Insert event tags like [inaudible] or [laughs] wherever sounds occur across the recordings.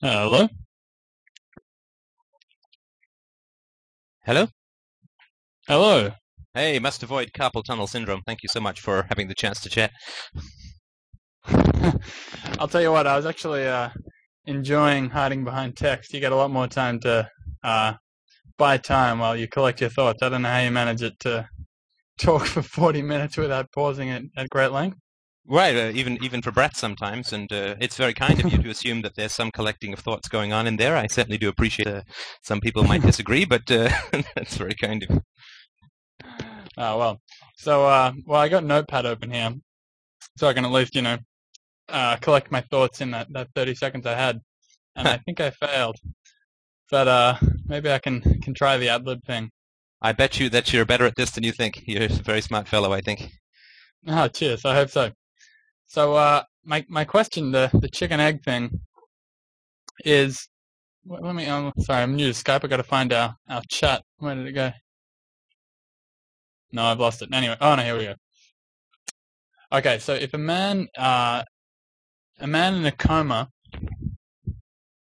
Hello? Hello? Hello. Hey, must avoid carpal tunnel syndrome. Thank you so much for having the chance to chat. [laughs] I'll tell you what, I was actually uh, enjoying hiding behind text. You get a lot more time to uh, buy time while you collect your thoughts. I don't know how you manage it to talk [laughs] for 40 minutes without pausing it at great length. Right, uh, even even for breath sometimes, and uh, it's very kind of you to assume that there's some collecting of thoughts going on in there. I certainly do appreciate. Uh, some people might disagree, but uh, [laughs] that's very kind of. Oh, well. So, uh, well, I got Notepad open here, so I can at least, you know, uh, collect my thoughts in that, that 30 seconds I had. And I think I failed. But uh, maybe I can, can try the ad lib thing. I bet you that you're better at this than you think. You're a very smart fellow, I think. Oh, cheers. I hope so. So, uh, my my question, the the chicken egg thing, is let me. Um, sorry, I'm new to Skype. I got to find our our chat. Where did it go? No, I've lost it. Anyway, oh no, here we go. Okay, so if a man, uh, a man in a coma,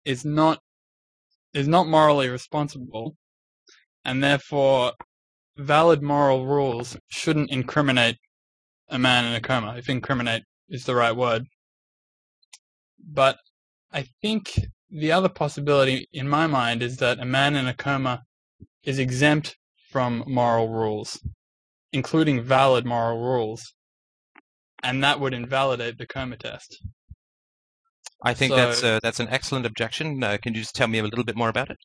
is not is not morally responsible, and therefore valid moral rules shouldn't incriminate a man in a coma. If incriminate is the right word. But I think the other possibility in my mind is that a man in a coma is exempt from moral rules, including valid moral rules, and that would invalidate the coma test. I think So- that's uh, that's an excellent objection. Uh, can you just tell me a little bit more about it?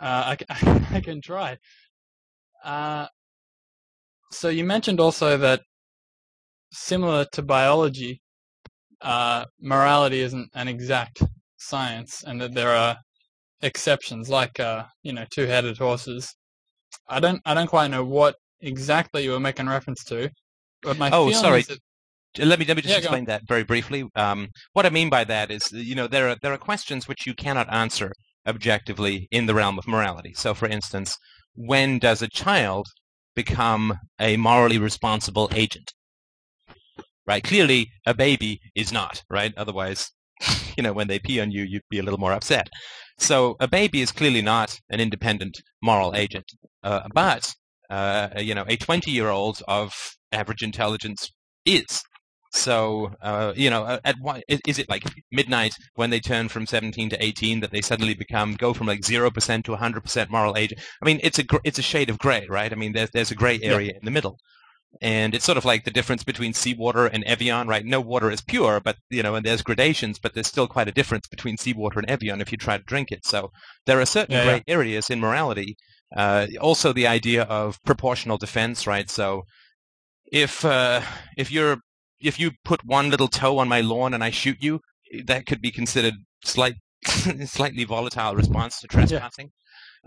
Uh, I, [laughs] I can try. Uh, so you mentioned also that similar to biology, uh, morality isn't an exact science, and that there are exceptions, like uh, you know, two-headed horses. I don't, I don't quite know what exactly you were making reference to, but my Oh, sorry. that Let me let me just Yeah, explain that very briefly. Um, what I mean by that is, you know, there are there are questions which you cannot answer objectively in the realm of morality. So, for instance, when does a child become a morally responsible agent? Right. Clearly, a baby is not. Right. Otherwise, [laughs] you know, when they pee on you, you'd be a little more upset. So, a baby is clearly not an independent moral agent. Uh, but uh, you know, a 20-year-old of average intelligence is. So, uh, you know, uh, at what is, is it like midnight when they turn from 17 to 18 that they suddenly become go from like 0% to 100% moral agent? I mean, it's a gr- it's a shade of gray, right? I mean, there's there's a gray Yeah. area in the middle. And it's sort of like the difference between seawater and Evian, right? No water is pure, but you know, and there's gradations, but there's still quite a difference between seawater and Evian if you try to drink it. So there are certain Yeah, gray areas in morality. Uh, also, the idea of proportional defense, right? So if uh, if you're if you put one little toe on my lawn and I shoot you, that could be considered slight, [laughs] slightly volatile response to trespassing.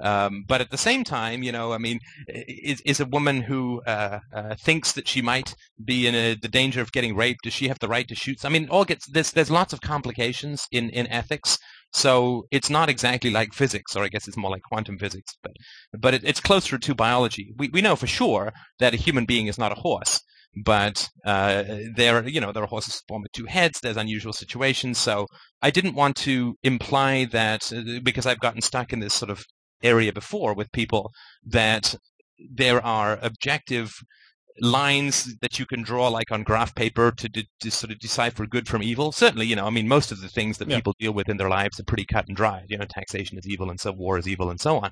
Um, but at the same time, you know, I mean, is, is a woman who uh, uh, thinks that she might be in a, the danger of getting raped, does she have the right to shoot? I mean, all gets there's there's lots of complications in, in ethics. So it's not exactly like physics, or I guess it's more like quantum physics, but but it, it's closer to biology. We we know for sure that a human being is not a horse, but uh, there you know there are horses born with two heads. There's unusual situations. So I didn't want to imply that uh, because I've gotten stuck in this sort of area before with people that there are objective lines that you can draw like on graph paper to, de- to sort of decipher good from evil. Certainly you know i mean most of the things that Yeah. people deal with in their lives are pretty cut and dry. You know taxation is evil and so war is evil and so on.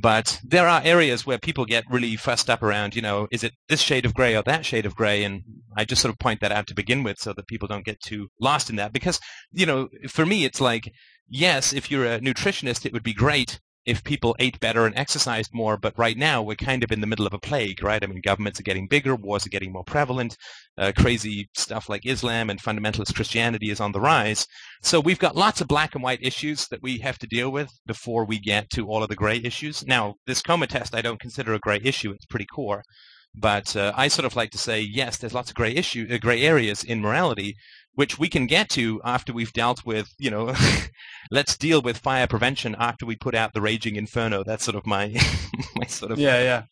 But there are areas where people get really fussed up around you know is it this shade of gray or that shade of gray? And i just sort of point that out to begin with so that people don't get too lost in that. Because you know for me it's like yes if you're a nutritionist it would be great if people ate better and exercised more, but right now we're kind of in the middle of a plague, right? I mean, governments are getting bigger, wars are getting more prevalent, uh, crazy stuff like Islam and fundamentalist Christianity is on the rise. So we've got lots of black and white issues that we have to deal with before we get to all of the gray issues. Now, this coma test I don't consider a gray issue; it's pretty core. But uh, I sort of like to say, yes, there's lots of gray issue, uh, gray areas in morality, which we can get to after we've dealt with, you know, [laughs] let's deal with fire prevention after we put out the raging inferno. That's sort of my [laughs] my sort of Yeah, yeah.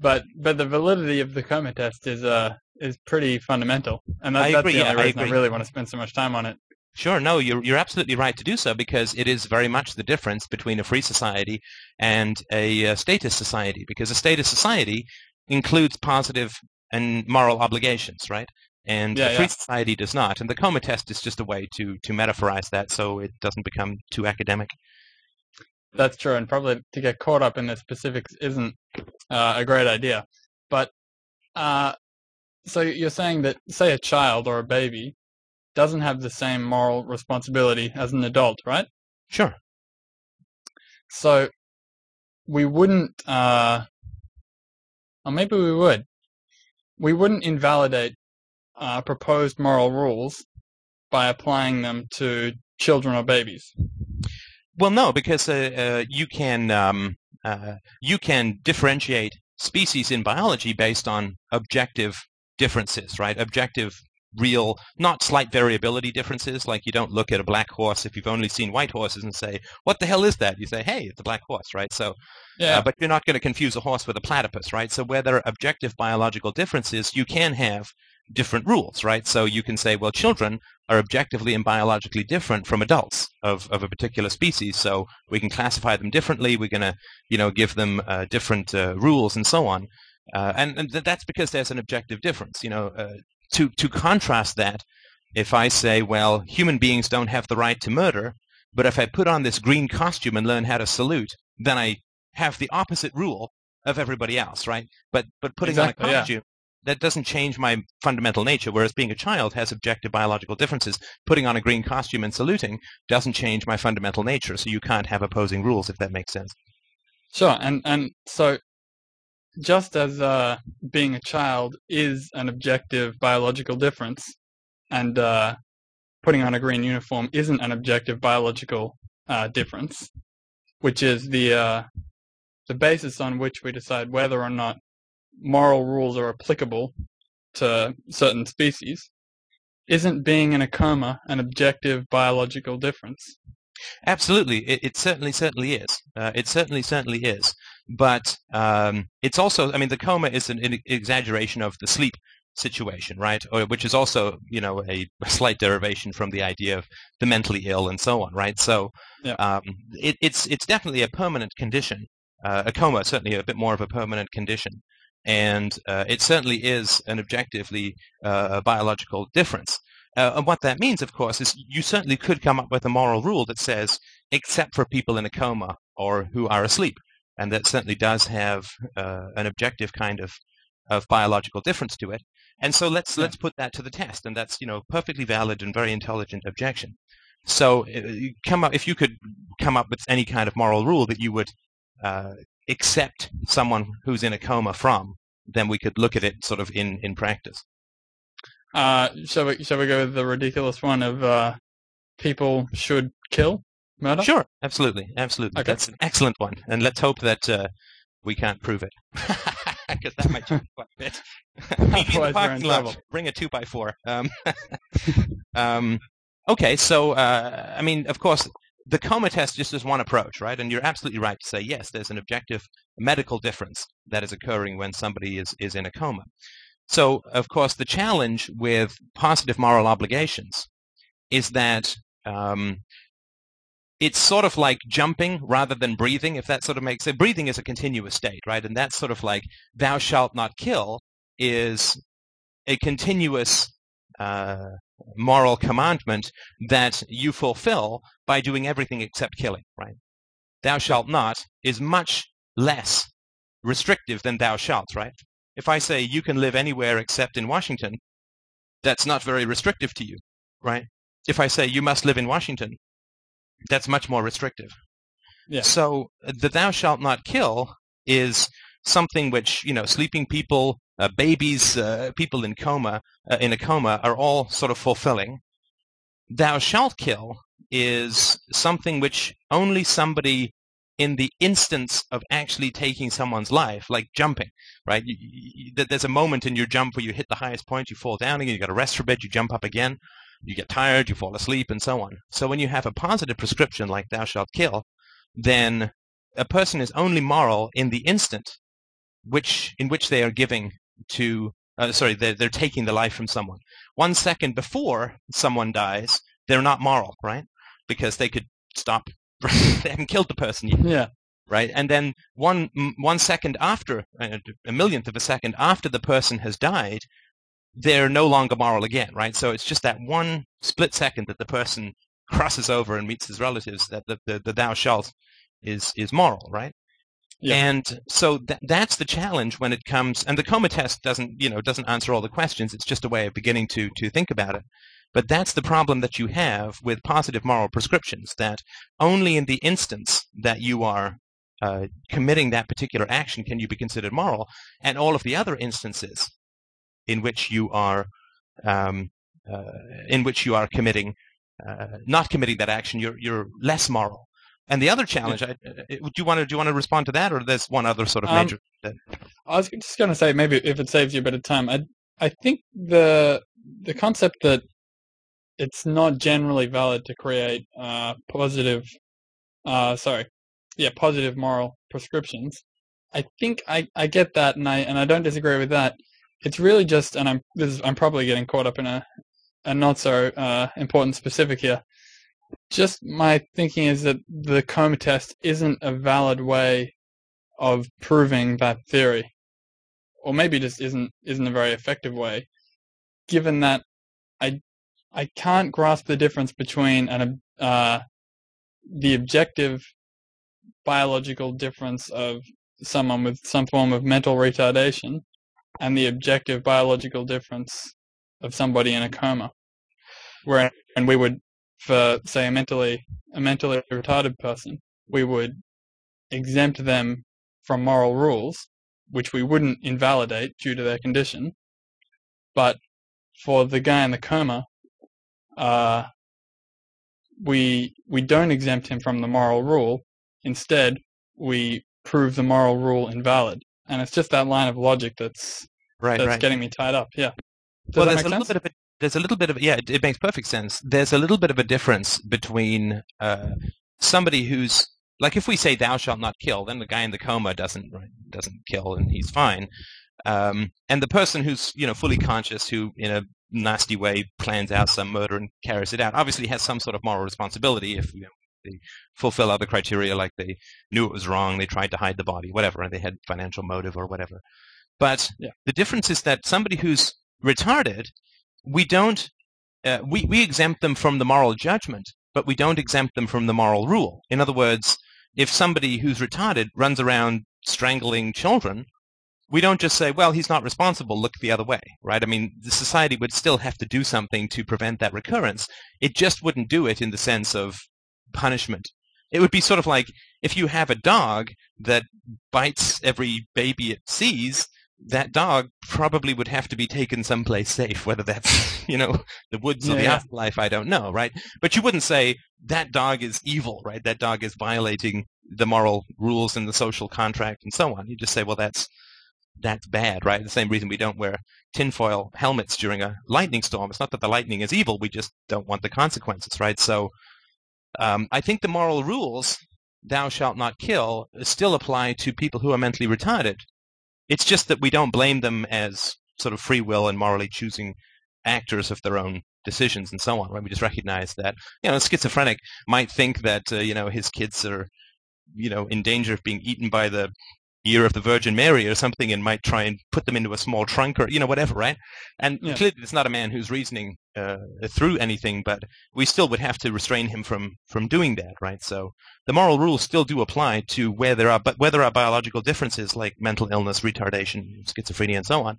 But but the validity of the coma test is uh is pretty fundamental, and that, I that's agree, the only I reason I, agree. really want to spend so much time on it. Sure, no, you're you're absolutely right to do so because it is very much the difference between a free society and a, uh statist society. Because a statist society includes positive and moral obligations, right? And Yeah, a free yeah. society does not. And the coma test is just a way to to metaphorize that so it doesn't become too academic. That's true, and probably to get caught up in the specifics isn't uh, a great idea. But uh, so you're saying that, say, a child or a baby doesn't have the same moral responsibility as an adult, right? Sure. So we wouldn't, uh, or maybe we would. We wouldn't invalidate uh, proposed moral rules by applying them to children or babies. Well, no, because uh, uh, you can um, uh, you can differentiate species in biology based on objective differences, right? Objective, real, not slight variability differences. Like you don't look at a black horse if you've only seen white horses and say, "What the hell is that?" You say, "Hey, it's a black horse," right? So, Yeah, uh, but you're not going to confuse a horse with a platypus, right? So where there are objective biological differences, you can have different rules, right? So you can say, well, children are objectively and biologically different from adults of, of a particular species, so we can classify them differently. We're going to, you know, give them uh, different uh, rules and so on. Uh, and and th- that's because there's an objective difference. You know, uh, to to contrast that, if I say, well, human beings don't have the right to murder, but if I put on this green costume and learn how to salute, then I have the opposite rule of everybody else, right? But but putting Exactly, on a costume that doesn't change my fundamental nature. Whereas being a child has objective biological differences. Putting on a green costume and saluting doesn't change my fundamental nature. So you can't have opposing rules if that makes sense. Sure, and and so just as uh, being a child is an objective biological difference, and uh, putting on a green uniform isn't an objective biological uh, difference, which is the uh, the basis on which we decide whether or not moral rules are applicable to certain species. Isn't being in a coma an objective biological difference? Absolutely, it, it certainly certainly is. Uh, it certainly certainly is. But um, it's also, I mean, the coma is an, an exaggeration of the sleep situation, right? Or, which is also, you know, a, [laughs] slight derivation from the idea of the mentally ill and so on, right? So Yeah. um, it, it's it's definitely a permanent condition. Uh, a coma is certainly a bit more of a permanent condition, and uh, it certainly is an objectively uh, biological difference. Uh, and what that means, of course, is you certainly could come up with a moral rule that says, except for people in a coma or who are asleep, and that certainly does have uh, an objective kind of of biological difference to it. And so let's Yeah. let's put that to the test, and that's you know perfectly valid and very intelligent objection. So uh, come up if you could come up with any kind of moral rule that you would uh, accept someone who's in a coma from, then we could look at it sort of in in practice. Uh, shall we shall we go with the ridiculous one of uh, people should kill murder? Sure, absolutely, absolutely. Okay. That's an excellent one, and let's hope that uh, we can't prove it, [laughs] because that might change quite a bit. [laughs] Meet me in the Otherwise you're in trouble. Bring a two by four. Um, [laughs] um, okay, so uh, I mean, of course, the coma test just is one approach, right? And you're absolutely right to say yes. There's an objective medical difference that is occurring when somebody is is in a coma. So, of course, the challenge with positive moral obligations is that um, it's sort of like jumping rather than breathing, if that sort of makes sense. Breathing is a continuous state, right? And that's sort of like thou shalt not kill is a continuous uh, moral commandment that you fulfill by doing everything except killing, right? Thou shalt not is much less restrictive than thou shalt, right? If I say you can live anywhere except in Washington, that's not very restrictive to you, right? If I say you must live in Washington, that's much more restrictive. Yeah. So the thou shalt not kill is something which you know sleeping people, uh, babies, uh, people in coma uh, in a coma are all sort of fulfilling. Thou shalt kill is something which only somebody in the instance of actually taking someone's life, like jumping, right? You, you, there's a moment in your jump where you hit the highest point, you fall down again, you got to rest for a bit, you jump up again, you get tired, you fall asleep, and so on. So when you have a positive prescription like thou shalt kill, then a person is only moral in the instant which in which they are giving to uh, sorry they're, they're taking the life from someone one second before someone dies they're not moral, right? Because they could stop. [laughs] they haven't killed the person yet, Yeah. right? And then one one second after, uh, a millionth of a second after the person has died, they're no longer moral again, right? So it's just that one split second that the person crosses over and meets his relatives that the, the, the thou shalt is is moral, right? Yeah. And so th- that's the challenge when it comes. And the coma test doesn't, you know, doesn't answer all the questions. It's just a way of beginning to to think about it. But that's the problem that you have with positive moral prescriptions. That only in the instance that you are uh, committing that particular action can you be considered moral, and all of the other instances in which you are um, uh, in which you are committing uh, not committing that action, you're you're less moral. And the other [laughs] challenge, I, uh, do you want to do you want to respond to that, or there's one other sort of Um, major? I was just going to say maybe if it saves you a bit of time, I I think the the concept that it's not generally valid to create uh, positive, uh, sorry, yeah, positive moral prescriptions. I think I, I get that, and I and I don't disagree with that. It's really just, and I'm this is, I'm probably getting caught up in a a not so uh, important specific here. Just my thinking is that the coma test isn't a valid way of proving that theory, or maybe just isn't isn't a very effective way, given that I I can't grasp the difference between an uh, the objective biological difference of someone with some form of mental retardation and the objective biological difference of somebody in a coma, where and we would for say a mentally a mentally retarded person we would exempt them from moral rules, which we wouldn't invalidate due to their condition. But for the guy in the coma, uh, we we don't exempt him from the moral rule. Instead, we prove the moral rule invalid, and it's just that line of logic that's right, that's right. getting me tied up. Yeah. Does well, that there's a little bit of a there's a little bit of yeah, it, it makes perfect sense. There's a little bit of a difference between uh, somebody who's like if we say thou shalt not kill, then the guy in the coma doesn't doesn't kill and he's fine. Um, and the person who's you know fully conscious, who in a nasty way plans out some murder and carries it out, obviously has some sort of moral responsibility if you know, they fulfill other criteria, like they knew it was wrong, they tried to hide the body, whatever, and they had financial motive or whatever. But Yeah. the difference is that somebody who's retarded, we don't uh, we we exempt them from the moral judgment, but we don't exempt them from the moral rule. In other words, if somebody who's retarded runs around strangling children, we don't just say, well, he's not responsible, look the other way, right? I mean, the society would still have to do something to prevent that recurrence. It just wouldn't do it in the sense of punishment. It would be sort of like if you have a dog that bites every baby it sees, that dog probably would have to be taken someplace safe, whether that's, [laughs] you know, the woods or the yeah. afterlife, I don't know, right? But you wouldn't say that dog is evil, right? That dog is violating the moral rules and the social contract and so on. You just say, well, that's that's bad, right? The same reason we don't wear tinfoil helmets during a lightning storm. It's not that the lightning is evil; we just don't want the consequences, right? So, um, I think the moral rules, "Thou shalt not kill," still apply to people who are mentally retarded. It's just that we don't blame them as sort of free will and morally choosing actors of their own decisions and so on, right? We just recognize that, you know, a schizophrenic might think that, uh, you know, his kids are, you know, in danger of being eaten by the ear of the Virgin Mary or something and might try and put them into a small trunk or, you know, whatever, right? And Yeah. clearly it's not a man who's reasoning uh, through anything, but we still would have to restrain him from, from doing that, right? So the moral rules still do apply to where there are, but where there are biological differences like mental illness, retardation, schizophrenia, and so on,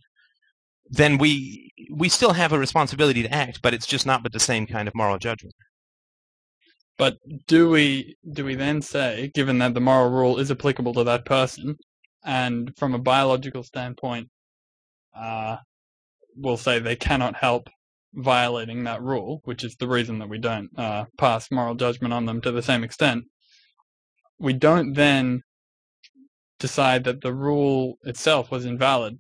then we we still have a responsibility to act, but it's just not with the same kind of moral judgment. But do we do we then say, given that the moral rule is applicable to that person, and from a biological standpoint, uh, we'll say they cannot help violating that rule, which is the reason that we don't uh, pass moral judgment on them to the same extent. We don't then decide that the rule itself was invalid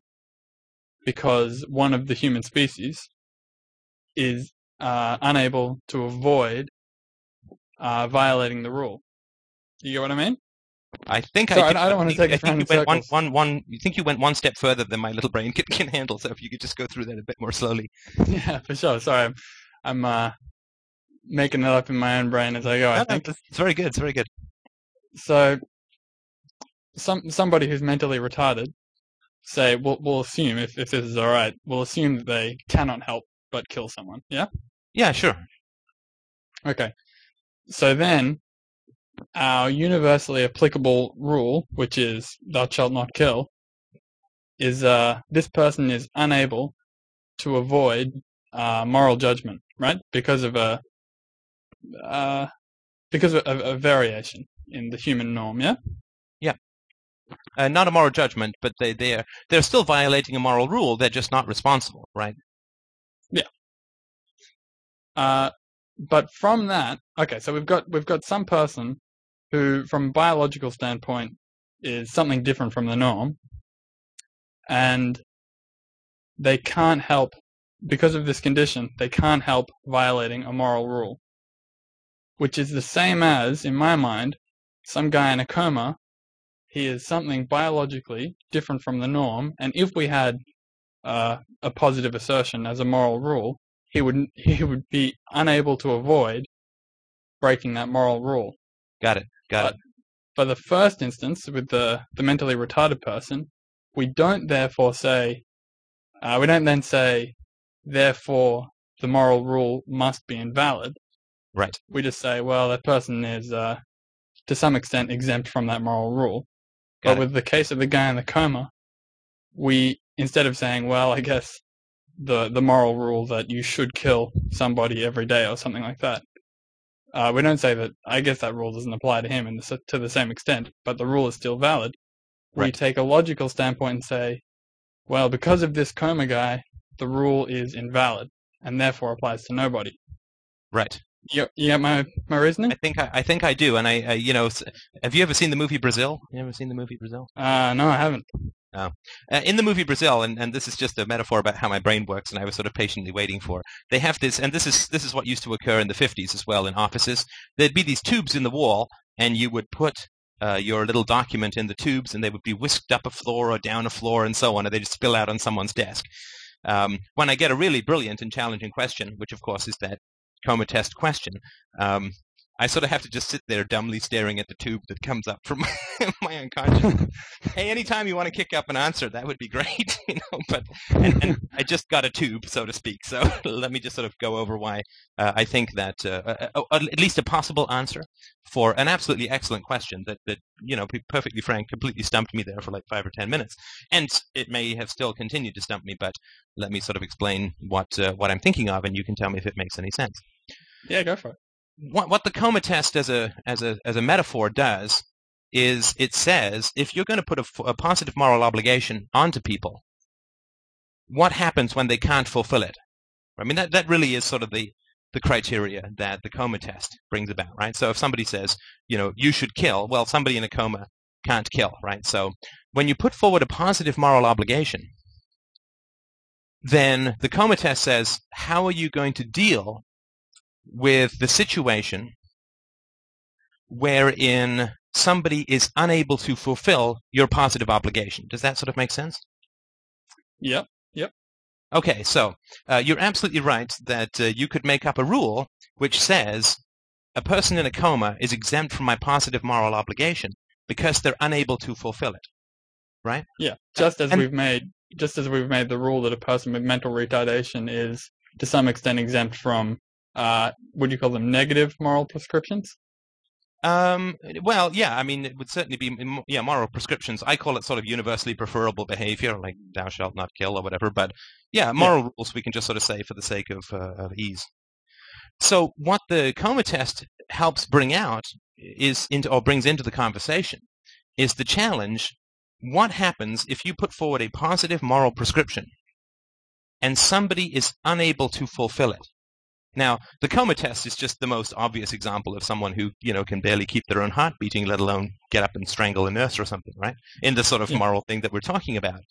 because one of the human species is uh, unable to avoid uh, violating the rule. You get what I mean? I think Sorry, I, I don't wanna think- take I think you went one, one, one, you think you went one step further than my little brain [laughs] can, can handle. So if you could just go through that a bit more slowly. [laughs] yeah, for sure. Sorry, I'm, I'm uh, making it up in my own brain as I go. I No, no, think it's very good. It's very good. so. Some somebody who's mentally retarded, say, we'll, we'll assume if if this is all right, we'll assume that they cannot help but kill someone. Yeah. Yeah, sure. Okay. So then, our universally applicable rule, which is "Thou shalt not kill," is uh, this person is unable to avoid uh, moral judgment, right? Because of a uh, because of a, a variation in the human norm. Yeah. Uh, not a moral judgment, but they they're they're still violating a moral rule. They're just not responsible, right? Yeah. Uh, but from that, okay, so we've got we've got some person who, from a biological standpoint, is something different from the norm, and they can't help because of this condition. They can't help violating a moral rule, which is the same as, in my mind, some guy in a coma. He is something biologically different from the norm, and if we had uh, a positive assertion as a moral rule, he would [laughs] he would be unable to avoid breaking that moral rule. Got it. Got But- it. For the first instance, with the the mentally retarded person, we don't therefore say uh, we don't then say therefore the moral rule must be invalid. Right. We just say, well, that person is uh, to some extent exempt from that moral rule. Got but it. with the case of the guy in the coma, we instead of saying, well, I guess the the moral rule that you should kill somebody every day or something like that. Uh, we don't say that. I guess that rule doesn't apply to him in the, to the same extent, but the rule is still valid. We take a logical standpoint and say, well, because of this coma guy, the rule is invalid and therefore applies to nobody. Right. You, you get my my reasoning? I think I, I think I do. And I, I you know, have you ever seen the movie Brazil? You ever seen the movie Brazil? Uh, no, I haven't. Uh, in the movie Brazil, and, and this is just a metaphor about how my brain works, and I was sort of patiently waiting for. They have this, and this is this is what used to occur in the 50s as well in offices. There'd be these tubes in the wall, and you would put uh, your little document in the tubes, and they would be whisked up a floor or down a floor, and so on, and they just spill out on someone's desk. Um, when I get a really brilliant and challenging question, which of course is that coma test question, um, I sort of have to just sit there dumbly staring at the tube that comes up from [laughs] my unconscious hey, anytime you want to kick up an answer, that would be great, [laughs] you know. But and, and I just got a tube, so to speak. So [laughs] let me just sort of go over why uh, I think that uh, uh, uh, at least a possible answer for an absolutely excellent question that that you know, perfectly frank, completely stumped me there for like five or ten minutes, and it may have still continued to stump me. But let me sort of explain what uh, what I'm thinking of, and you can tell me if it makes any sense Yeah, go for it. What what the coma test as a as a as a metaphor does is it says if you're going to put a positive moral obligation onto people, what happens when they can't fulfill it? I mean that that really is sort of the the criteria that the coma test brings about, right? So if somebody says, you know, you should kill, well, somebody in a coma can't kill, right? So when you put forward a positive moral obligation, then the coma test says, how are you going to deal with the situation wherein somebody is unable to fulfill your positive obligation. Does that sort of make sense? Yeah. Yep. Okay, so uh, you're absolutely right that uh, you could make up a rule which says a person in a coma is exempt from my positive moral obligation because they're unable to fulfill it. Right? Yeah, just as And- we've made just as we've made the rule that a person with mental retardation is to some extent exempt from uh do you call them negative moral prescriptions? Um, well, yeah, I mean, it would certainly be, yeah, moral prescriptions. I call it sort of universally preferable behavior, like thou shalt not kill or whatever. But yeah, moral rules we can just sort of say for the sake of, uh, of ease. So what the coma test helps bring out is into, or brings into the conversation is the challenge. What happens if you put forward a positive moral prescription and somebody is unable to fulfill it? Now, the coma test is just the most obvious example of someone who, you know, can barely keep their own heart beating, let alone get up and strangle a nurse or something, right? In the sort of moral thing that we're talking about.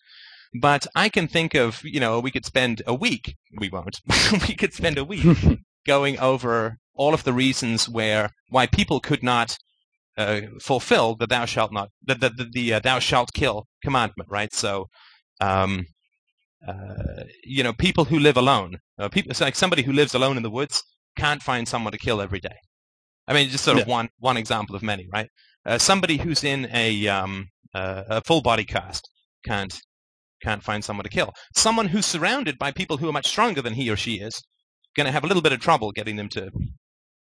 But I can think of, you know, we could spend a week, we won't, [laughs] we could spend a week [laughs] going over all of the reasons where, why people could not uh, fulfill the thou shalt not, the, the, the, the uh, thou shalt kill commandment, right? So, um, uh, you know, people who live alone, uh, people, it's like somebody who lives alone in the woods can't find someone to kill every day. I mean, just sort of Yeah. one one example of many, right? Uh, somebody who's in a um, uh, a full body cast can't can't find someone to kill. Someone who's surrounded by people who are much stronger than he or she is going to have a little bit of trouble getting them to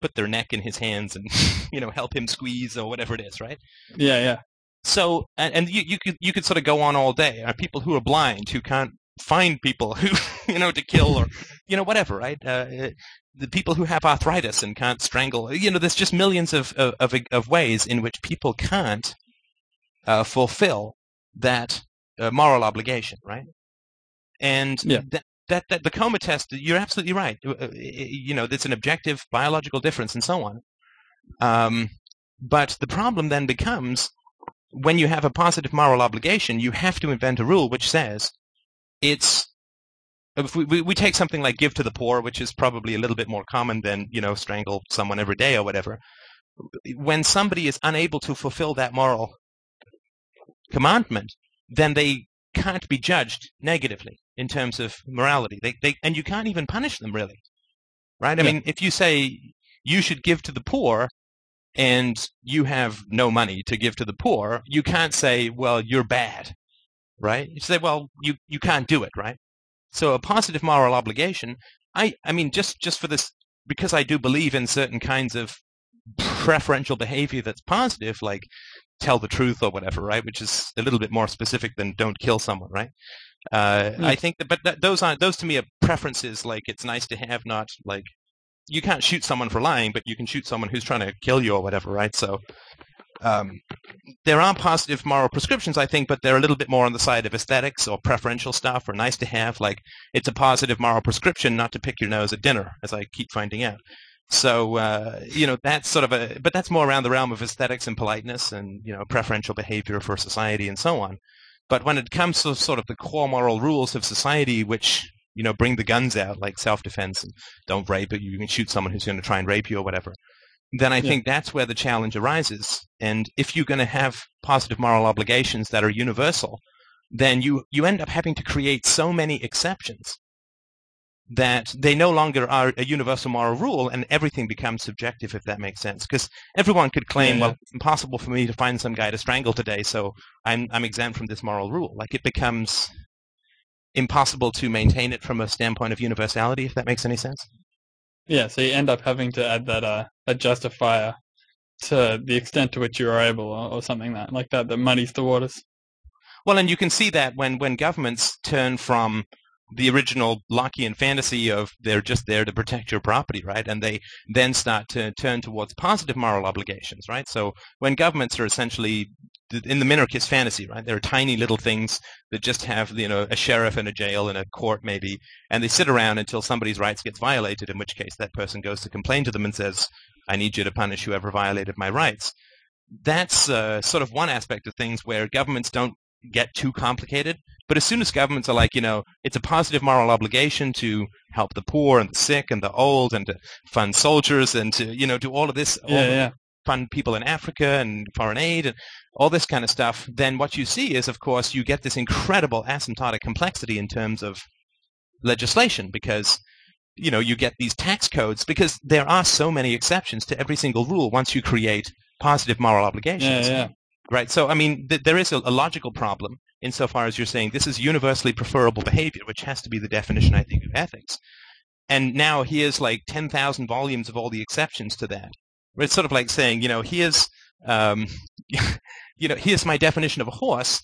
put their neck in his hands and [laughs] you know help him squeeze or whatever it is, right? Yeah, yeah. So, and, and you, you could you could sort of go on all day. Are people who are blind who can't find people who [laughs] you know to kill or you know whatever, right? Uh, the people who have arthritis and can't strangle. You know, there's just millions of of, of, ways in which people can't uh, fulfill that uh, moral obligation, right? And Yeah. that, that that the coma test, you're absolutely right. Uh, You know, there's an objective biological difference and so on. Um, but the problem then becomes when you have a positive moral obligation, you have to invent a rule which says it's if we, we, take something like give to the poor, which is probably a little bit more common than you know strangle someone every day or whatever. When somebody is unable to fulfill that moral commandment, then they can't be judged negatively in terms of morality. They, they and you can't even punish them really, right? I Yeah. mean, if you say you should give to the poor, and you have no money to give to the poor, you can't say, well, you're bad, right? You say, well, you, you can't do it, right? So a positive moral obligation, I, I mean, just, just for this, because I do believe in certain kinds of preferential behavior that's positive, like tell the truth or whatever, right? Which is a little bit more specific than don't kill someone, right? Uh, Hmm. I think that, but that, those aren't, those to me are preferences, like it's nice to have, not like you can't shoot someone for lying, but you can shoot someone who's trying to kill you or whatever, right? So um, there are positive moral prescriptions, I think, but they're a little bit more on the side of aesthetics or preferential stuff or nice to have. Like it's a positive moral prescription not to pick your nose at dinner, as I keep finding out. So uh, you know that's sort of a, but that's more around the realm of aesthetics and politeness and you know preferential behavior for society and so on. But when it comes to sort of the core moral rules of society, which you know bring the guns out like self-defense and don't rape it, you can shoot someone who's going to try and rape you or whatever. Then I Yeah. think that's where the challenge arises. And if you're going to have positive moral obligations that are universal, then you, you end up having to create so many exceptions that they no longer are a universal moral rule and everything becomes subjective if that makes sense because everyone could claim Yeah, well it's impossible for me to find some guy to strangle today so I'm I'm exempt from this moral rule like it becomes impossible to maintain it from a standpoint of universality if that makes any sense Yeah, so you end up having to add that uh, a justifier to the extent to which you are able, or, or something that like that that muddies the waters. Well, and you can see that when, when governments turn from the original Lockean fantasy of they're just there to protect your property, right? And they then start to turn towards positive moral obligations, right? So when governments are essentially in the minarchist fantasy, right? They're tiny little things that just have, you know, a sheriff and a jail and a court maybe, and they sit around until somebody's rights gets violated, in which case that person goes to complain to them and says, I need you to punish whoever violated my rights. That's uh, sort of one aspect of things where governments don't get too complicated. But as soon as governments are like, you know, it's a positive moral obligation to help the poor and the sick and the old and to fund soldiers and to, you know, do all of this, all Yeah, yeah, fund people in Africa and foreign aid and all this kind of stuff, then what you see is, of course, you get this incredible asymptotic complexity in terms of legislation because, you know, you get these tax codes because there are so many exceptions to every single rule once you create positive moral yeah, obligations. yeah. Right. So, I mean, th- there is a, a logical problem insofar as you're saying this is universally preferable behavior, which has to be the definition, I think, of ethics. And now here's like 10,000 volumes of all the exceptions to that. It's sort of like saying, you know, here's, um, [laughs] you know, here's my definition of a horse,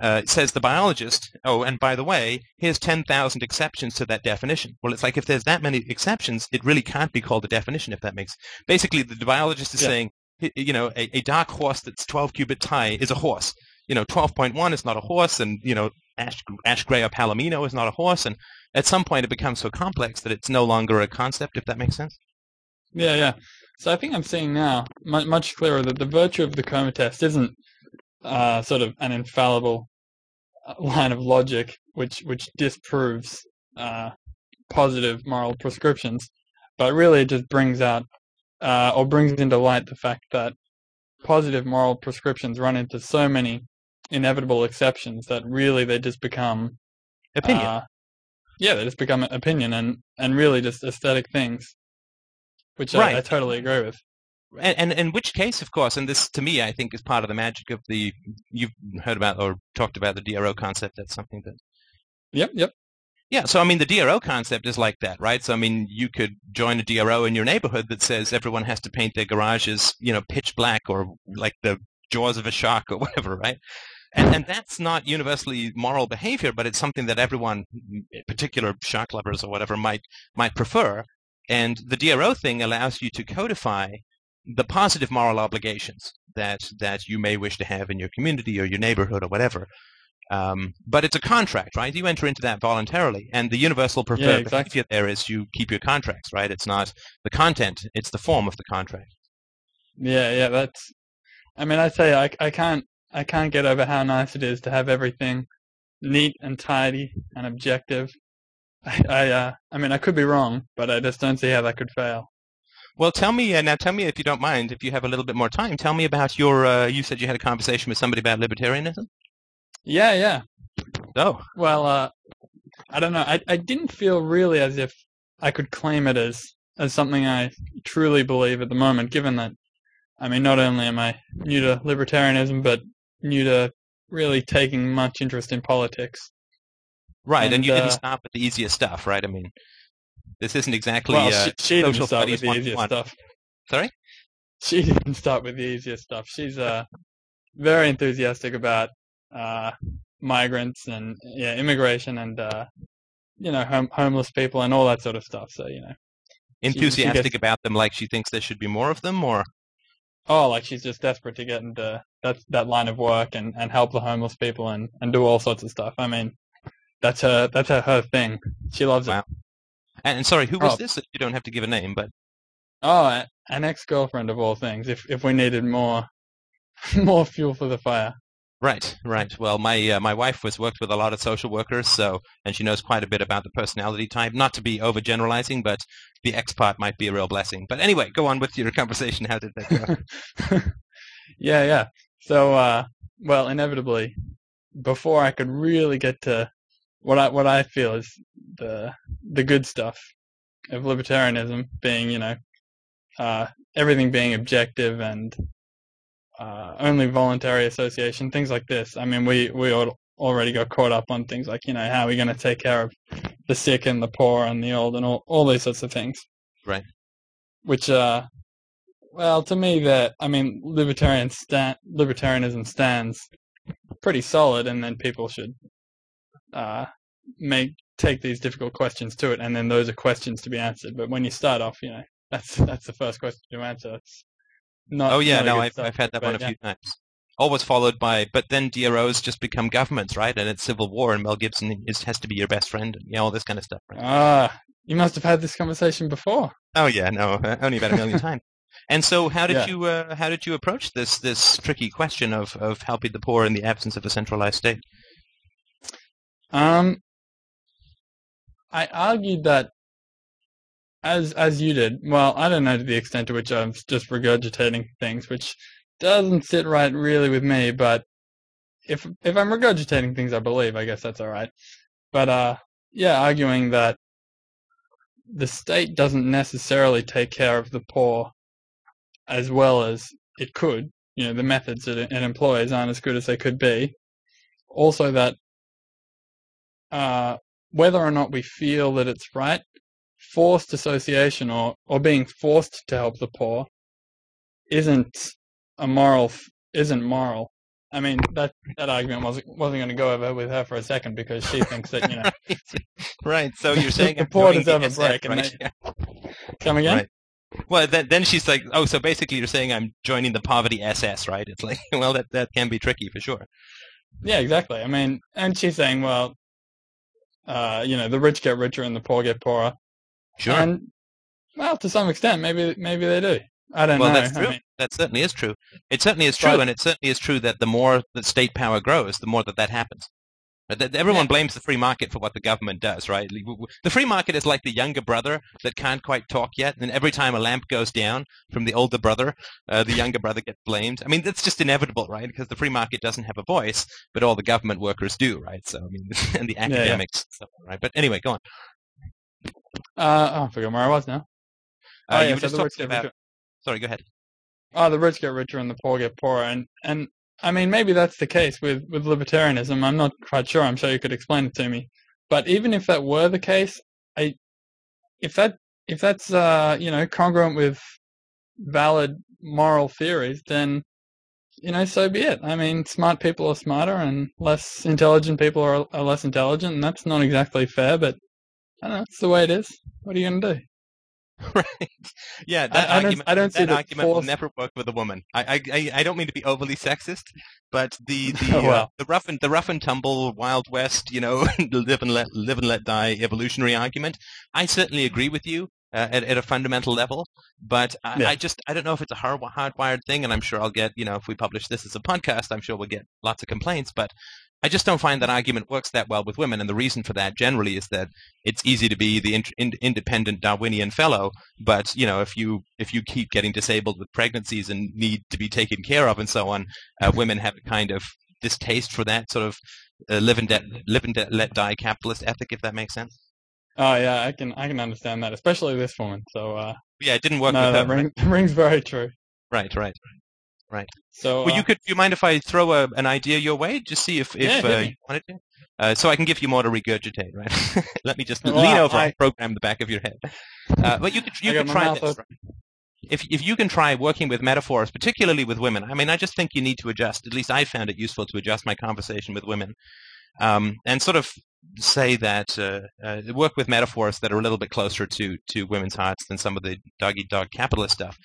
uh, says the biologist. Oh, and by the way, here's 10,000 exceptions to that definition. Well, it's like if there's that many exceptions, it really can't be called a definition, if that makes. Basically, the biologist is Yeah. saying, you know, a, a dark horse that's 12 cubits high is a horse. You know, 12.1 is not a horse, and you know, ash, ash gray or palomino is not a horse. And at some point, it becomes so complex that it's no longer a concept. If that makes sense. Yeah, yeah. So I think I'm seeing now much, much clearer that the virtue of the coma test isn't uh, sort of an infallible uh, [laughs] line of logic which which disproves uh, positive moral prescriptions, but really it just brings out uh, or brings into light the fact that positive moral prescriptions run into so many inevitable exceptions that really they just become Opinion. uh, yeah, they just become opinion and and really just aesthetic things. Which I, Right. I totally agree with. And, and in which case, of course, and this to me, I think is part of the magic of the you've heard about or talked about the DRO concept. That's something that Yep, yep. Yeah, so I mean, the DRO concept is like that, right? So I mean, you could join a DRO in your neighborhood that says everyone has to paint their garages, you know, pitch black or like the jaws of a shark or [laughs] whatever, right? And, and that's not universally moral behavior, but it's something that everyone, particular shark lovers or whatever, might might prefer. And the DRO thing allows you to codify the positive moral obligations that that you may wish to have in your community or your neighborhood or whatever. Um, but it's a contract, right? You enter into that voluntarily, and the universal preferred exactly. behavior there is you keep your contracts, right? It's not the content; it's the form of the contract. Yeah, yeah, that's. I mean, I say I, I can't, I can't get over how nice it is to have everything neat and tidy and objective. I, I, uh, I mean, I could be wrong, but I just don't see how that could fail. Well, tell me uh, now. Tell me if you don't mind, if you have a little bit more time. Tell me about your. Uh, you said you had a conversation with somebody about libertarianism. Yeah, yeah. Oh, Well, uh, I don't know. I, I didn't feel really as if I could claim it as as something I truly believe at the moment, given that, I mean, not only am I new to libertarianism, but new to really taking much interest in politics. Right. And, And, you didn't uh, start with the easiest stuff, right? I mean, this isn't exactly. well, uh, she, she didn't start with the easiest stuff. Sorry? She didn't start with the easiest stuff. She's uh, very enthusiastic about uh, migrants and yeah, immigration and uh, you know, hom- homeless people and all that sort of stuff. So you know, she enthusiastic gets- about them, like she thinks there should be more of them, or oh, like she's just desperate to get into that that line of work and, and help the homeless people and, and do all sorts of stuff. I mean, that's her that's her, her thing. She loves Wow. it. and, and sorry, who was Oh. this? You don't have to give a name, but Oh, an ex girlfriend of all things. If if we needed more [laughs] more fuel for the fire. Right, right. Well, my uh, my wife was worked with a lot of social workers, so and she knows quite a bit about the personality type. Not to be overgeneralizing, but the X part might be a real blessing. But anyway, go on with your [laughs] conversation. How did that go? [laughs] yeah, yeah. So, uh, well, inevitably, before I could really get to what I what I feel is the the good stuff of libertarianism, being you know, uh, everything being objective and uh, only voluntary association, things like this. I mean, we we al- already got caught up on things like you know how are we going to take care of the sick and the poor and the old and all all these sorts of things. Right. Which uh well, to me, that I mean, libertarian sta- libertarianism stands pretty solid, and then people should uh, make take these difficult questions to it, and then those are questions to be answered. But when you start off, you know, that's that's the first question to answer. It's not. oh yeah, no, I've start, I've had that but one a yeah. few times. Always followed by, but then DROs just become governments, right? And it's civil war, and Mel Gibson is, has to be your best friend, and you know, all this kind of stuff. Right? Ah, you must have had this conversation before. Oh yeah, no, uh, only about a million [laughs] times. And so, how did Yeah. you uh, how did you approach this this tricky question of of helping the poor in the absence of a centralized state? Um, I argued that as as you did. Well, I don't know to the extent to which I'm just regurgitating things, which doesn't sit right really with me. But if if I'm regurgitating things I believe, I guess that's all right. But uh, yeah, arguing that the state doesn't necessarily take care of the poor as well as it could. You know, the methods that it, employs aren't as good as they could be. Also, that uh, whether or not we feel that it's right, forced association or, or being forced to help the poor isn't a moral isn't moral. I mean that that argument wasn't wasn't going to go over with her for a second because she thinks that you know [laughs] right. So you're [laughs] saying The poor deserve a SF, break, and right? they- Yeah. come again. Right. Well, then, then she's like, oh, so basically you're saying I'm joining the poverty SS, right? It's like, [laughs] well, that that can be tricky for sure. Yeah, exactly. I mean, and she's saying, well, uh, you know, the rich get richer and the poor get poorer. Sure. And well, to some extent, maybe maybe they do. I don't well, know. that's I true. mean, that certainly is true. It certainly is true, But- and it certainly is true that the more that state power grows, the more that that happens. Everyone Yeah. blames the free market for what the government does, right? The free market is like the younger brother that can't quite talk yet, and every time a lamp goes down from the older brother, uh, the younger brother gets blamed. I mean, that's just inevitable, right? Because the free market doesn't have a voice, but all the government workers do, right? So, I mean, [laughs] and the yeah. academics, and stuff, right? But anyway, go on. uh, oh, I forgot where I was now. oh, Uh, yeah, you were so just talking about. Sorry, go ahead. Oh, the rich get richer and the poor get poorer, and and I mean maybe that's the case with with libertarianism. I'm not quite sure. I'm sure you could explain it to me. But even if that were the case, I if that if that's uh you know congruent with valid moral theories, then you know so be it. I mean, smart people are smarter, and less intelligent people are, are less intelligent, and that's not exactly fair. But I don't know. It's the way it is. What are you gonna do? [laughs] right. Yeah, that I, I don't. argument. I don't see that argument will never work with a woman. I, I, I- I don't mean to be overly sexist, but the [laughs] the Oh, uh, the rough and the rough and tumble Wild West, you know, [laughs] live and let live and let die evolutionary argument. I certainly agree with you uh, at at a fundamental level, but I, Yeah. I just I don't know if it's a hard hardwired thing, and I'm sure I'll get you know if we publish this as a podcast, I'm sure we'll get lots of complaints, but. I just don't find that argument works that well with women, and the reason for that generally is that it's easy to be the in, in, independent Darwinian fellow, but you know if you if you keep getting disabled with pregnancies and need to be taken care of and so on, uh, women have a kind of distaste for that sort of uh, live and de- live and de- let die capitalist ethic, if that makes sense. Oh yeah, I can I can understand that, especially this woman. So uh, Yeah, it didn't work no, with that ring, [laughs] rings very true. Right, right. So Well, uh, you could. Do you mind if I throw a, an idea your way? Just see if if Yeah, uh, you wanted to. Uh, so I can give you more to regurgitate, right? [laughs] Let me just Well, lean over I- and program the back of your head. Uh, but you could you could try this. open. if if you can try working with metaphors, particularly with women, I mean, I just think you need to adjust. At least I found it useful to adjust my conversation with women, um, and sort of say that uh, uh, work with metaphors that are a little bit closer to to women's hearts than some of the dog eat dog capitalist stuff.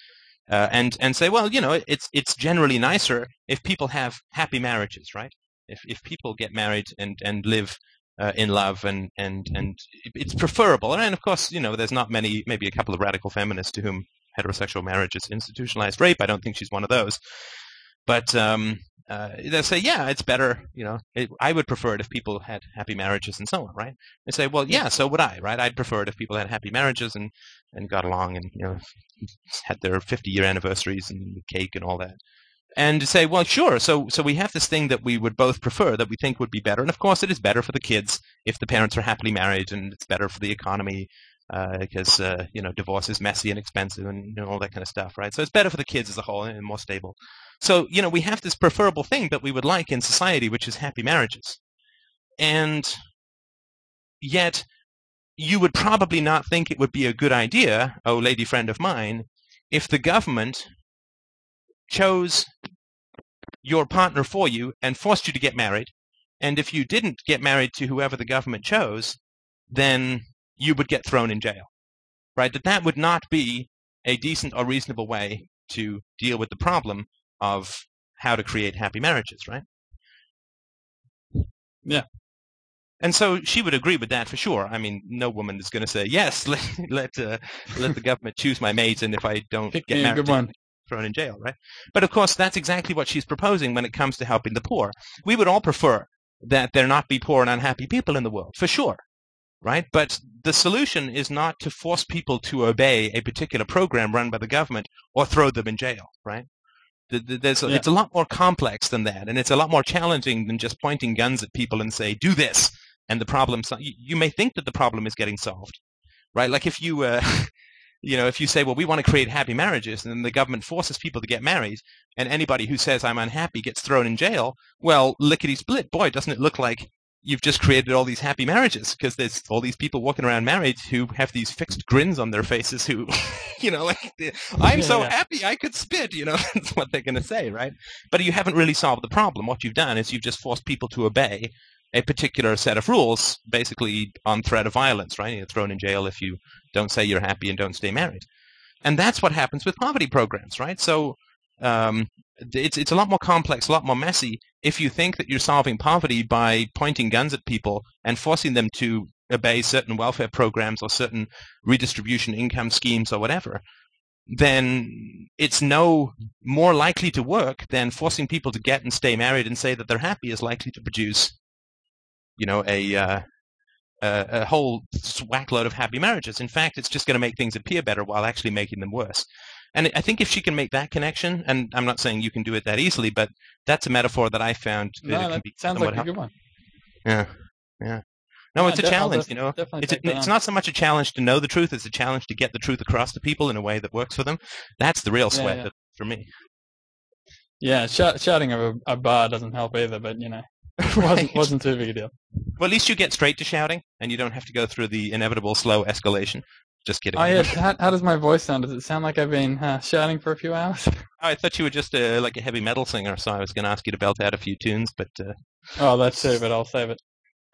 Uh, and and say, well, you know, it's it's generally nicer if people have happy marriages, right? If if people get married and and live uh, in love and and and it's preferable. And of course, you know, there's not many, maybe a couple of radical feminists to whom heterosexual marriage is institutionalized rape. I don't think she's one of those. But um, uh, they'll say, yeah, it's better. You know, it, I would prefer it if people had happy marriages and so on, right? They say, well, yeah, so would I, right? I'd prefer it if people had happy marriages and and got along and you know [laughs] had their 50 year anniversaries and cake and all that. And say, well, sure. So, so we have this thing that we would both prefer, that we think would be better, and of course, it is better for the kids if the parents are happily married, and it's better for the economy because uh, you know divorce is messy and expensive and you know, all that kind of stuff, right? So it's better for the kids as a whole and more stable. So you know we have this preferable thing that we would like in society, which is happy marriages, and yet you would probably not think it would be a good idea, oh lady friend of mine, if the government chose your partner for you and forced you to get married, and if you didn't get married to whoever the government chose, then you would get thrown in jail. Right? That that would not be a decent or reasonable way to deal with the problem of how to create happy marriages, right? Yeah. And so she would agree with that for sure. I mean, no woman is going to say yes. [laughs] Let let uh, let the government choose my mate, and if I don't pick get married, good to one. [laughs] thrown in jail, right? But of course, that's exactly what she's proposing when it comes to helping the poor. We would all prefer that there not be poor and unhappy people in the world, for sure, right? But the solution is not to force people to obey a particular program run by the government or throw them in jail, right? The- the- There's a, Yeah. It's a lot more complex than that, and it's a lot more challenging than just pointing guns at people and say, "Do this," and the problem. You may think that the problem is getting solved, right? Like if you, uh, [laughs] you know, if you say, "Well, we want to create happy marriages," and then the government forces people to get married, and anybody who says I'm unhappy gets thrown in jail, well, lickety split, boy, doesn't it look like you've just created all these happy marriages because there's all these people walking around married who have these fixed grins on their faces who, [laughs] you know, like, I'm Yeah, so yeah. happy I could spit, you know, [laughs] that's what they're going to say, right? But you haven't really solved the problem. What you've done is you've just forced people to obey a particular set of rules, basically on threat of violence, right? You're thrown in jail if you don't say you're happy and don't stay married. And that's what happens with poverty programs, right? So um, it's it's a lot more complex, a lot more messy. If you think that you're solving poverty by pointing guns at people and forcing them to obey certain welfare programs or certain redistribution income schemes or whatever, then it's no more likely to work than forcing people to get and stay married and say that they're happy is likely to produce, you know, a uh, a, a whole whackload of happy marriages. In fact, it's just going to make things appear better while actually making them worse. And I think if she can make that connection, and I'm not saying you can do it that easily, but that's a metaphor that I found that No, it can that be sounds like a good one. yeah, yeah. No, Yeah, it's a challenge. You know, it's that it's not so much a challenge to know the truth; it's a challenge to get the truth across to people in a way that works for them. That's the real sweat yeah. that- for me. Yeah, shout, shouting of a, a bar doesn't help either, but you know, it [laughs] [laughs] wasn't wasn't too big a deal. Well, at least you get straight to shouting, and you don't have to go through the inevitable slow escalation. Just kidding. Oh yeah, how, how does my voice sound? Does it sound like I've been uh, shouting for a few hours? [laughs] Oh, I thought you were just uh, like a heavy metal singer, so I was going to ask you to belt out a few tunes, but uh, Oh, that's too, but I'll save it.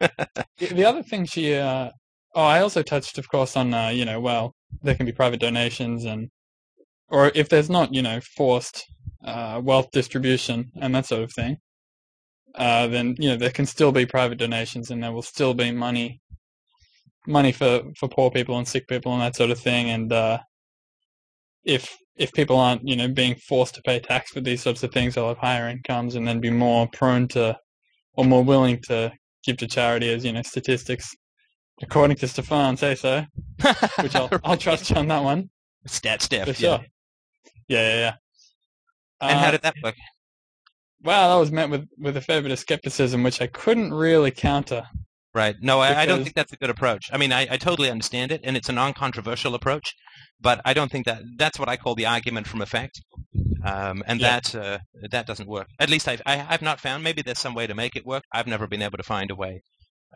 [laughs] the, the other thing she, uh, oh, I also touched, of course, on uh, you know, well, there can be private donations and, or if there's not, you know, forced uh, wealth distribution and that sort of thing, uh, then you know there can still be private donations and there will still be money, money for for poor people and sick people and that sort of thing. And uh, if if people aren't, you know, being forced to pay tax for these sorts of things, they'll have higher incomes and then be more prone to or more willing to give to charity as you know statistics according to Stefan say so [laughs] which I'll, I'll trust you on that one Stat Steph. for yeah. sure yeah yeah yeah And how Uh, did that work? well that was met with with a fair bit of skepticism which I couldn't really counter Right. No, I, I don't think that's a good approach. I mean, I, I totally understand it, and it's a non-controversial approach, but I don't think that that's what I call the argument from effect, um, and Yeah. that uh, that doesn't work. At least I've, I, I've not found. Maybe there's some way to make it work. I've never been able to find a way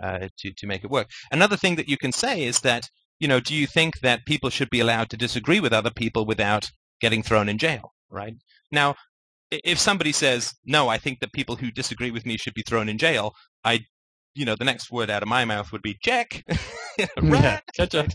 uh, to to make it work. Another thing that you can say is that you know, do you think that people should be allowed to disagree with other people without getting thrown in jail? Right now, if somebody says no, I think that people who disagree with me should be thrown in jail. I you know, the next word out of my mouth would be check. [laughs] yeah right, gotcha.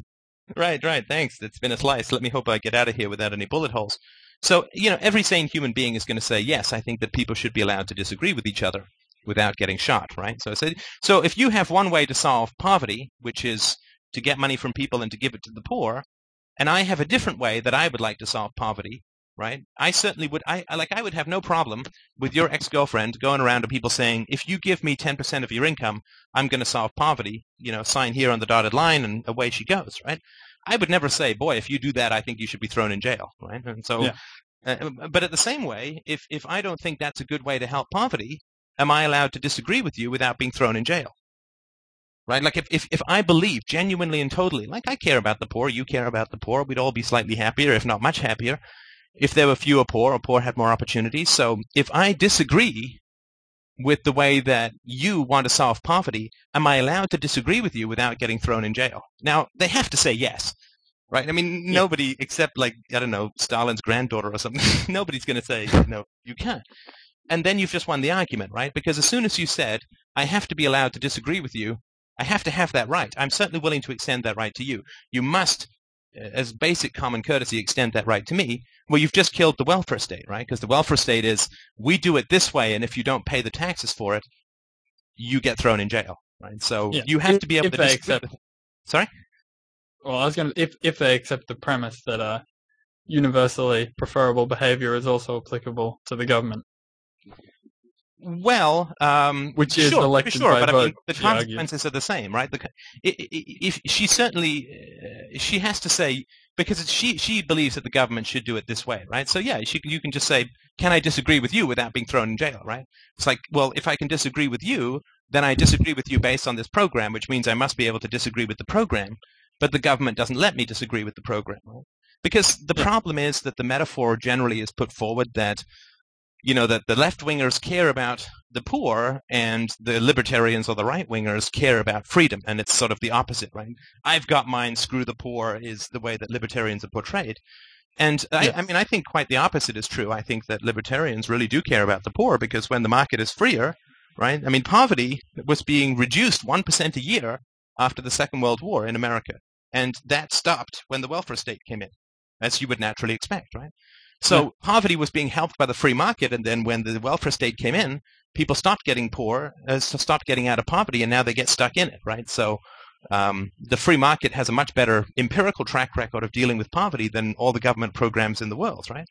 right, right. Thanks. It's been a slice. Let me hope I get out of here without any bullet holes. So, you know, every sane human being is going to say, yes, I think that people should be allowed to disagree with each other without getting shot, right? So, so, so if you have one way to solve poverty, which is to get money from people and to give it to the poor, and I have a different way that I would like to solve poverty, right? I certainly would. I like. I would have no problem with your ex-girlfriend going around to people saying, "If you give me ten percent of your income, I'm going to solve poverty." You know, sign here on the dotted line, and away she goes, right? I would never say, "Boy, if you do that, I think you should be thrown in jail," right? And so, Yeah. uh, but at the same way, if if I don't think that's a good way to help poverty, am I allowed to disagree with you without being thrown in jail? Right? Like if, if, if I believe genuinely and totally, like I care about the poor, you care about the poor, we'd all be slightly happier, if not much happier, if there were fewer poor or poor had more opportunities. So if I disagree with the way that you want to solve poverty, am I allowed to disagree with you without getting thrown in jail? Now, they have to say yes. Right? I mean, Yeah. nobody except like, I don't know, Stalin's granddaughter or something, [laughs] nobody's going to say, no, you can't. And then you've just won the argument, right? Because as soon as you said, I have to be allowed to disagree with you, I have to have that right. I'm certainly willing to extend that right to you. You must, as basic common courtesy, extend that right to me. Well, you've just killed the welfare state, right? Because the welfare state is, we do it this way, and if you don't pay the taxes for it, you get thrown in jail, right? So Yeah, you have if- to be able if to they accept- with. [laughs] Sorry? well I was gonna if if they accept the premise that uh universally preferable behavior is also applicable to the government Well, um, Which is sure, elected sure, by but I mean, the consequences are the same, right? The, co- i- i- if she certainly, uh, she has to say because it's, she she believes that the government should do it this way, right? So yeah, she you can just say, "Can I disagree with you without being thrown in jail?" Right? It's like, well, if I can disagree with you, then I disagree with you based on this program, which means I must be able to disagree with the program. But the government doesn't let me disagree with the program, right? Because the Yeah. problem is that the metaphor generally is put forward that you know that the left wingers care about the poor and the libertarians or the right wingers care about freedom and it's sort of the opposite right? I've got mine screw the poor is the way that libertarians are portrayed. And I. I mean i think quite the opposite is true. I think that libertarians really do care about the poor because when the market is freer right? I mean poverty was being reduced 1% a year after the second world war in america and that stopped when the welfare state came in as you would naturally expect right so Yeah. poverty was being helped by the free market, and then when the welfare state came in, people stopped getting poor, uh, stopped getting out of poverty, and now they get stuck in it, right? So um, the free market has a much better empirical track record of dealing with poverty than all the government programs in the world, right?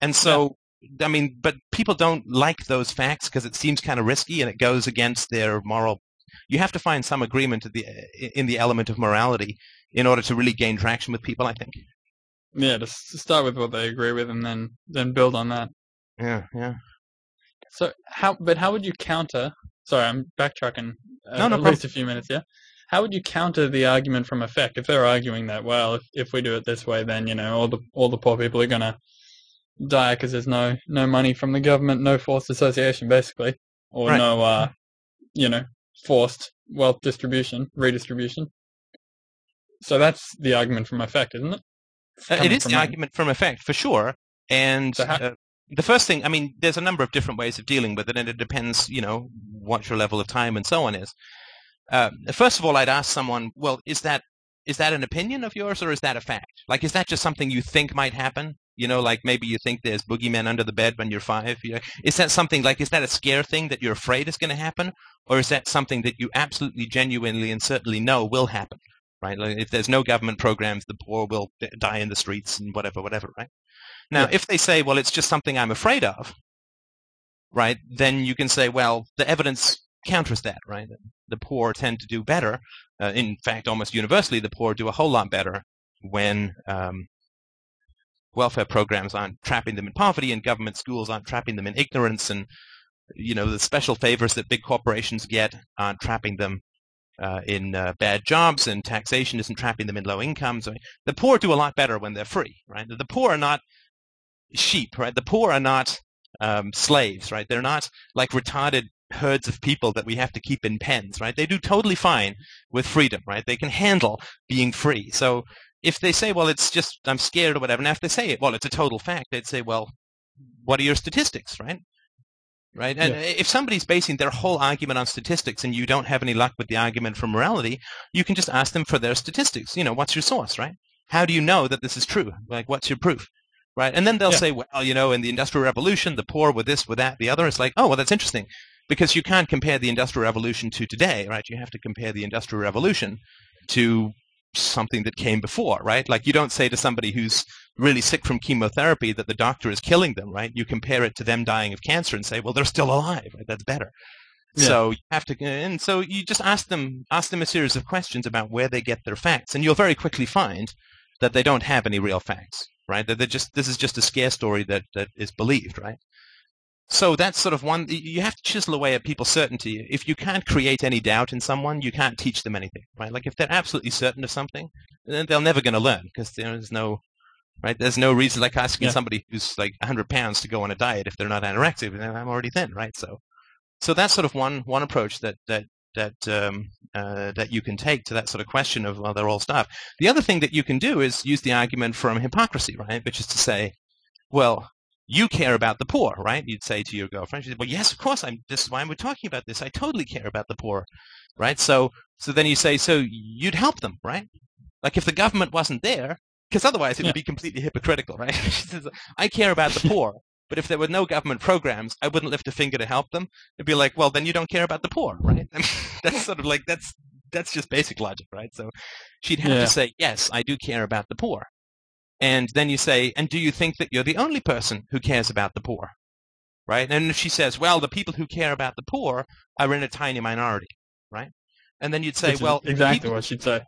And so, I mean, but people don't like those facts because it seems kind of risky and it goes against their moral. You have to find some agreement in the, in the element of morality in order to really gain traction with people, I think. Yeah just to start with what they agree with and then then build on that Yeah, yeah. So how? But how would you counter? Sorry, I'm backtracking uh, No, no at problem. least a few minutes. Yeah. how would you counter the argument from effect if they're arguing that well, if if we do it this way, then you know all the all the poor people are gonna die because there's no no money from the government, no forced association, basically, or Right. no uh, you know, forced wealth distribution, redistribution. So that's the argument from effect, isn't it? Uh, it the that. argument from effect for sure. And So how- uh, the first thing, I mean, there's a number of different ways of dealing with it, and it depends, you know, what your level of time and so on is. Uh, first of all, I'd ask someone, well, is that is that an opinion of yours or is that a fact? Like, is that just something you think might happen? You know, like maybe you think there's boogeymen under the bed when you're five. You know, is that something like, is that a scare thing that you're afraid is going to happen? Or is that something that you absolutely, genuinely, and certainly know will happen? Right? Like if there's no government programs, the poor will die in the streets and whatever, whatever, right? Now, Yeah. if they say, well, it's just something I'm afraid of, right, then you can say, well, the evidence counters that, right? The poor tend to do better. Uh, in fact, almost universally, the poor do a whole lot better when um, welfare programs aren't trapping them in poverty and government schools aren't trapping them in ignorance and you know the special favors that big corporations get aren't trapping them uh, in uh, bad jobs and taxation isn't trapping them in low incomes. I mean, the poor do a lot better when they're free, right? The poor are not sheep, right? The poor are not um, slaves, right? They're not like retarded herds of people that we have to keep in pens, right? They do totally fine with freedom, right? They can handle being free. So if they say, well, it's just, I'm scared or whatever, now if they say, well, it's a total fact, they'd say, well, what are your statistics, right? Right? And Yeah. if somebody's basing their whole argument on statistics and you don't have any luck with the argument for morality, you can just ask them for their statistics. You know, what's your source, right? How do you know that this is true? Like, what's your proof? Right? And then they'll Yeah. say, well, you know, in the Industrial Revolution, the poor were this, were that, the other. It's like, oh, well, that's interesting. Because you can't compare the Industrial Revolution to today, right? You have to compare the Industrial Revolution to something that came before, right? Like you don't say to somebody who's really sick from chemotherapy that the doctor is killing them, right? You compare it to them dying of cancer and say, well, they're still alive, right? That's better. Yeah. So you have to, and so you just ask them, ask them a series of questions about where they get their facts, and you'll very quickly find that they don't have any real facts, right? That they're just, this is just a scare story that, that is believed, right? So that's sort of one, you have to chisel away at people's certainty. If you can't create any doubt in someone, you can't teach them anything, right? Like if they're absolutely certain of something, then they're never going to learn because there's no, right? There's no reason like asking Yeah. somebody who's like 100 pounds to go on a diet if they're not anorexic, then I'm already thin, right? So, so that's sort of one, one approach that, that, that, um, uh, that you can take to that sort of question of, well, they're all stuff. The other thing that you can do is use the argument from hypocrisy, right? Which is to say, well, you care about the poor, right? You'd say to your girlfriend, she'd say, well, yes, of course, I'm, this is why we're talking about this. I totally care about the poor, right? So, so then you say, so you'd help them, right? Like if the government wasn't there, because otherwise it Yeah. would be completely hypocritical, right? [laughs] she says, I care about the poor, but if there were no government programs, I wouldn't lift a finger to help them. It'd be like, well, then you don't care about the poor, right? [laughs] that's sort of like, that's, that's just basic logic, right? So she'd have Yeah. to say, yes, I do care about the poor. And then you say, and do you think that you're the only person who cares about the poor? Right? And if she says, well, the people who care about the poor are in a tiny minority, right? And then you'd say, Which well, exactly people- what she'd say.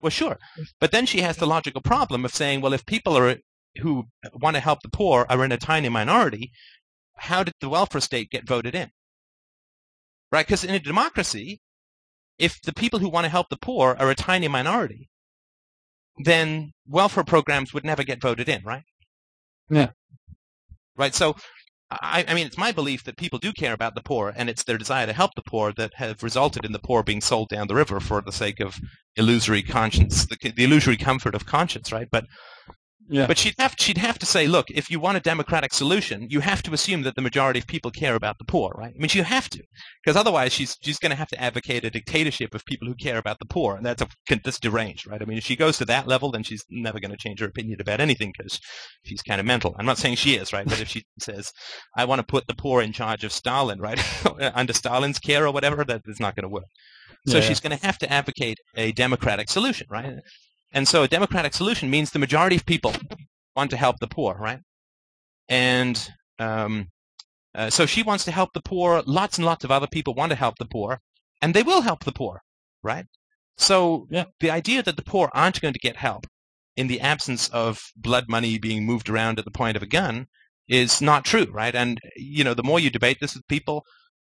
Well, sure. But then she has the logical problem of saying, well, if people are who want to help the poor are in a tiny minority, how did the welfare state get voted in? Right? Because in a democracy, if the people who want to help the poor are a tiny minority, then welfare programs would never get voted in, right? Yeah. Right. So, I, I mean, it's my belief that people do care about the poor, and it's their desire to help the poor that have resulted in the poor being sold down the river for the sake of illusory conscience, the, the illusory comfort of conscience, right? But Yeah. but she'd have she'd have to say, look, if you want a democratic solution, you have to assume that the majority of people care about the poor, right? I mean, you have to, because otherwise she's she's going to have to advocate a dictatorship of people who care about the poor, and that's a that's deranged, right? I mean, if she goes to that level, then she's never going to change her opinion about anything because she's kind of mental. I'm not saying she is, right? But if she [laughs] says, I want to put the poor in charge of Stalin, right, [laughs] under Stalin's care or whatever, that is not going to work. So Yeah. she's going to have to advocate a democratic solution, right? And so a democratic solution means the majority of people want to help the poor, right? And um, uh, so she wants to help the poor. Lots and lots of other people want to help the poor, and they will help the poor, right? So Yeah. the idea that the poor aren't going to get help in the absence of blood money being moved around at the point of a gun is not true, right? And you know, the more you debate this with people,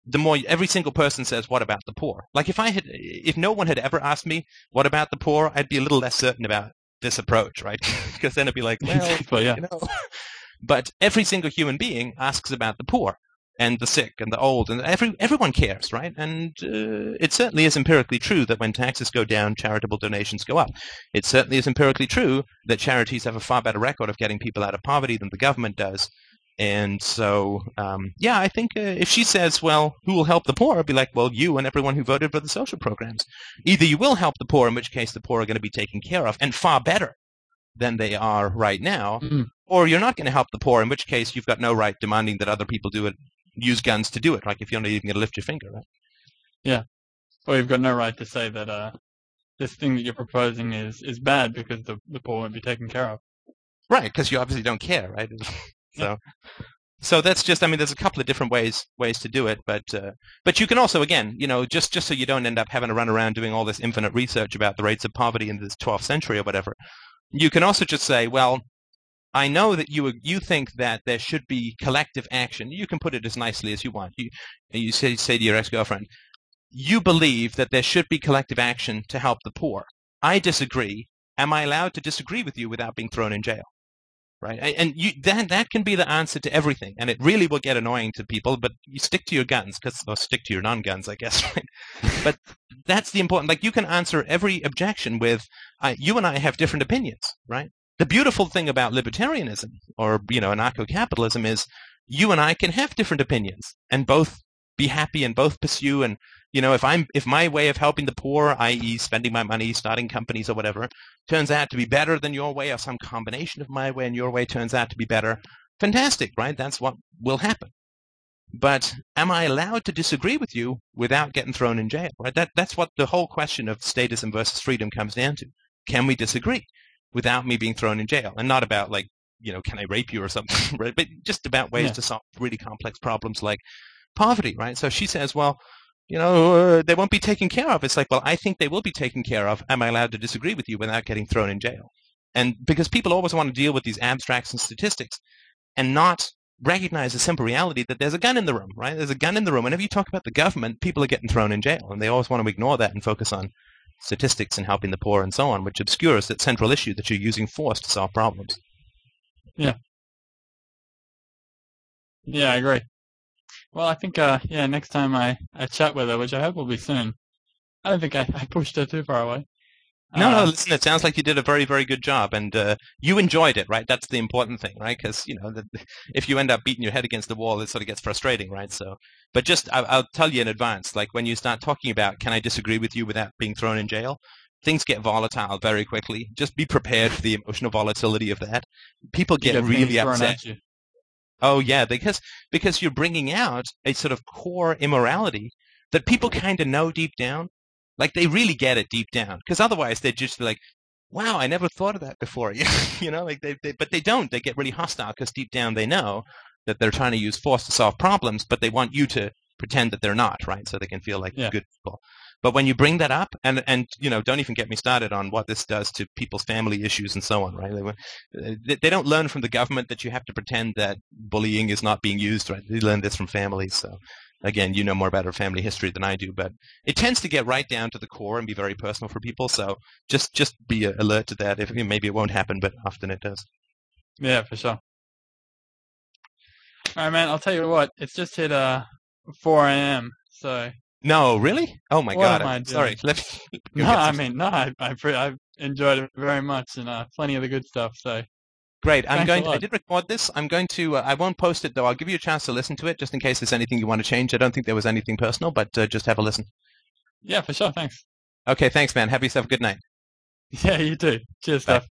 the more every single person says, "What about the poor?" Like if I had, if no one had ever asked me, "What about the poor?" I'd be a little less certain about this approach, right? [laughs] because then it'd be like, [laughs] well, yeah. you know. [laughs] But every single human being asks about the poor and the sick and the old, and every everyone cares, right? And uh, it certainly is empirically true that when taxes go down, charitable donations go up. It certainly is empirically true that charities have a far better record of getting people out of poverty than the government does. And so, um, yeah, I think uh, if she says, well, who will help the poor? I'd be like, well, you and everyone who voted for the social programs. Either you will help the poor, in which case the poor are going to be taken care of, and far better than they are right now, Mhm. or you're not going to help the poor, in which case you've got no right demanding that other people do it, use guns to do it, like if you're not even going to lift your finger, right? Yeah. Or you've got no right to say that uh, this thing that you're proposing is, is bad because the, the poor won't be taken care of. Right, because you obviously don't care, right? [laughs] so, so that's just. I mean, there's a couple of different ways ways to do it, but uh, but you can also, again, you know, just just so you don't end up having to run around doing all this infinite research about the rates of poverty in the 12th century or whatever. You can also just say, well, I know that you you think that there should be collective action. You can put it as nicely as you want. You you say say to your ex girlfriend, you believe that there should be collective action to help the poor. I disagree. Am I allowed to disagree with you without being thrown in jail? Right, and you, that that can be the answer to everything, and it really will get annoying to people. But you stick to your guns, because or stick to your non-guns, I guess. [laughs] Right? but that's the important. Like you can answer every objection with, uh, "You and I have different opinions." Right. The beautiful thing about libertarianism or you know anarcho-capitalism is you and I can have different opinions and both be happy and both pursue and you know if I'm if my way of helping the poor, i.e., spending my money, starting companies or whatever, turns out to be better than your way or some combination of my way and your way turns out to be better, fantastic, right? That's what will happen. But am I allowed to disagree with you without getting thrown in jail? Right? That that's what the whole question of statism versus freedom comes down to. Can we disagree without me being thrown in jail? And not about like, you know, can I rape you or something, [laughs] right? But just about ways Yeah. to solve really complex problems like poverty, right? So she says, well, you know, uh, they won't be taken care of. It's like, well, I think they will be taken care of. Am I allowed to disagree with you without getting thrown in jail? And because people always want to deal with these abstracts and statistics and not recognize the simple reality that there's a gun in the room, right? There's a gun in the room. Whenever you talk about the government, people are getting thrown in jail, and they always want to ignore that and focus on statistics and helping the poor and so on, which obscures that central issue that you're using force to solve problems. Yeah, Yeah, I agree. Well, I think, uh, yeah, next time I, I chat with her, which I hope will be soon. I don't think I, I pushed her too far away. No, no, Uh, listen, it sounds like you did a very, very good job, and uh, you enjoyed it, right? That's the important thing, right? Because, you know, the, if you end up beating your head against the wall, it sort of gets frustrating, right? So, but just, I, I'll tell you in advance, like when you start talking about, can I disagree with you without being thrown in jail? Things get volatile very quickly. Just be prepared for the emotional volatility of that. People get things really upset. Oh yeah, because because you're bringing out a sort of core immorality that people kind of know deep down, like they really get it deep down. Because otherwise they're just be like, "Wow, I never thought of that before." [laughs] you know, like they, they but they don't. They get really hostile because deep down they know that they're trying to use force to solve problems, but they want you to pretend that they're not, right? So they can feel like Yeah. good people. But when you bring that up, and and you know, don't even get me started on what this does to people's family issues and so on, right? They, they, don't learn from the government that you have to pretend that bullying is not being used, right? They learn this from families. So again, you know more about our family history than I do, but it tends to get right down to the core and be very personal for people. So just just be alert to that. If maybe it won't happen, but often it does. Yeah, for sure. All right, man. I'll tell you what. It's just hit uh 4 a.m. So No, really? Oh my What god! am I I'm sorry. Let me [laughs] no, I mean no. I I pre- I've enjoyed it very much and uh, plenty of the good stuff. So Great. I'm Thanks going. I did record this. I'm going to. Uh, I won't post it though. I'll give you a chance to listen to it, just in case there's anything you want to change. I don't think there was anything personal, but uh, just have a listen. yeah, for sure. Thanks. Okay. Thanks, man. Have yourself a good night. [laughs] Yeah, you too. Cheers, Bye. Steph.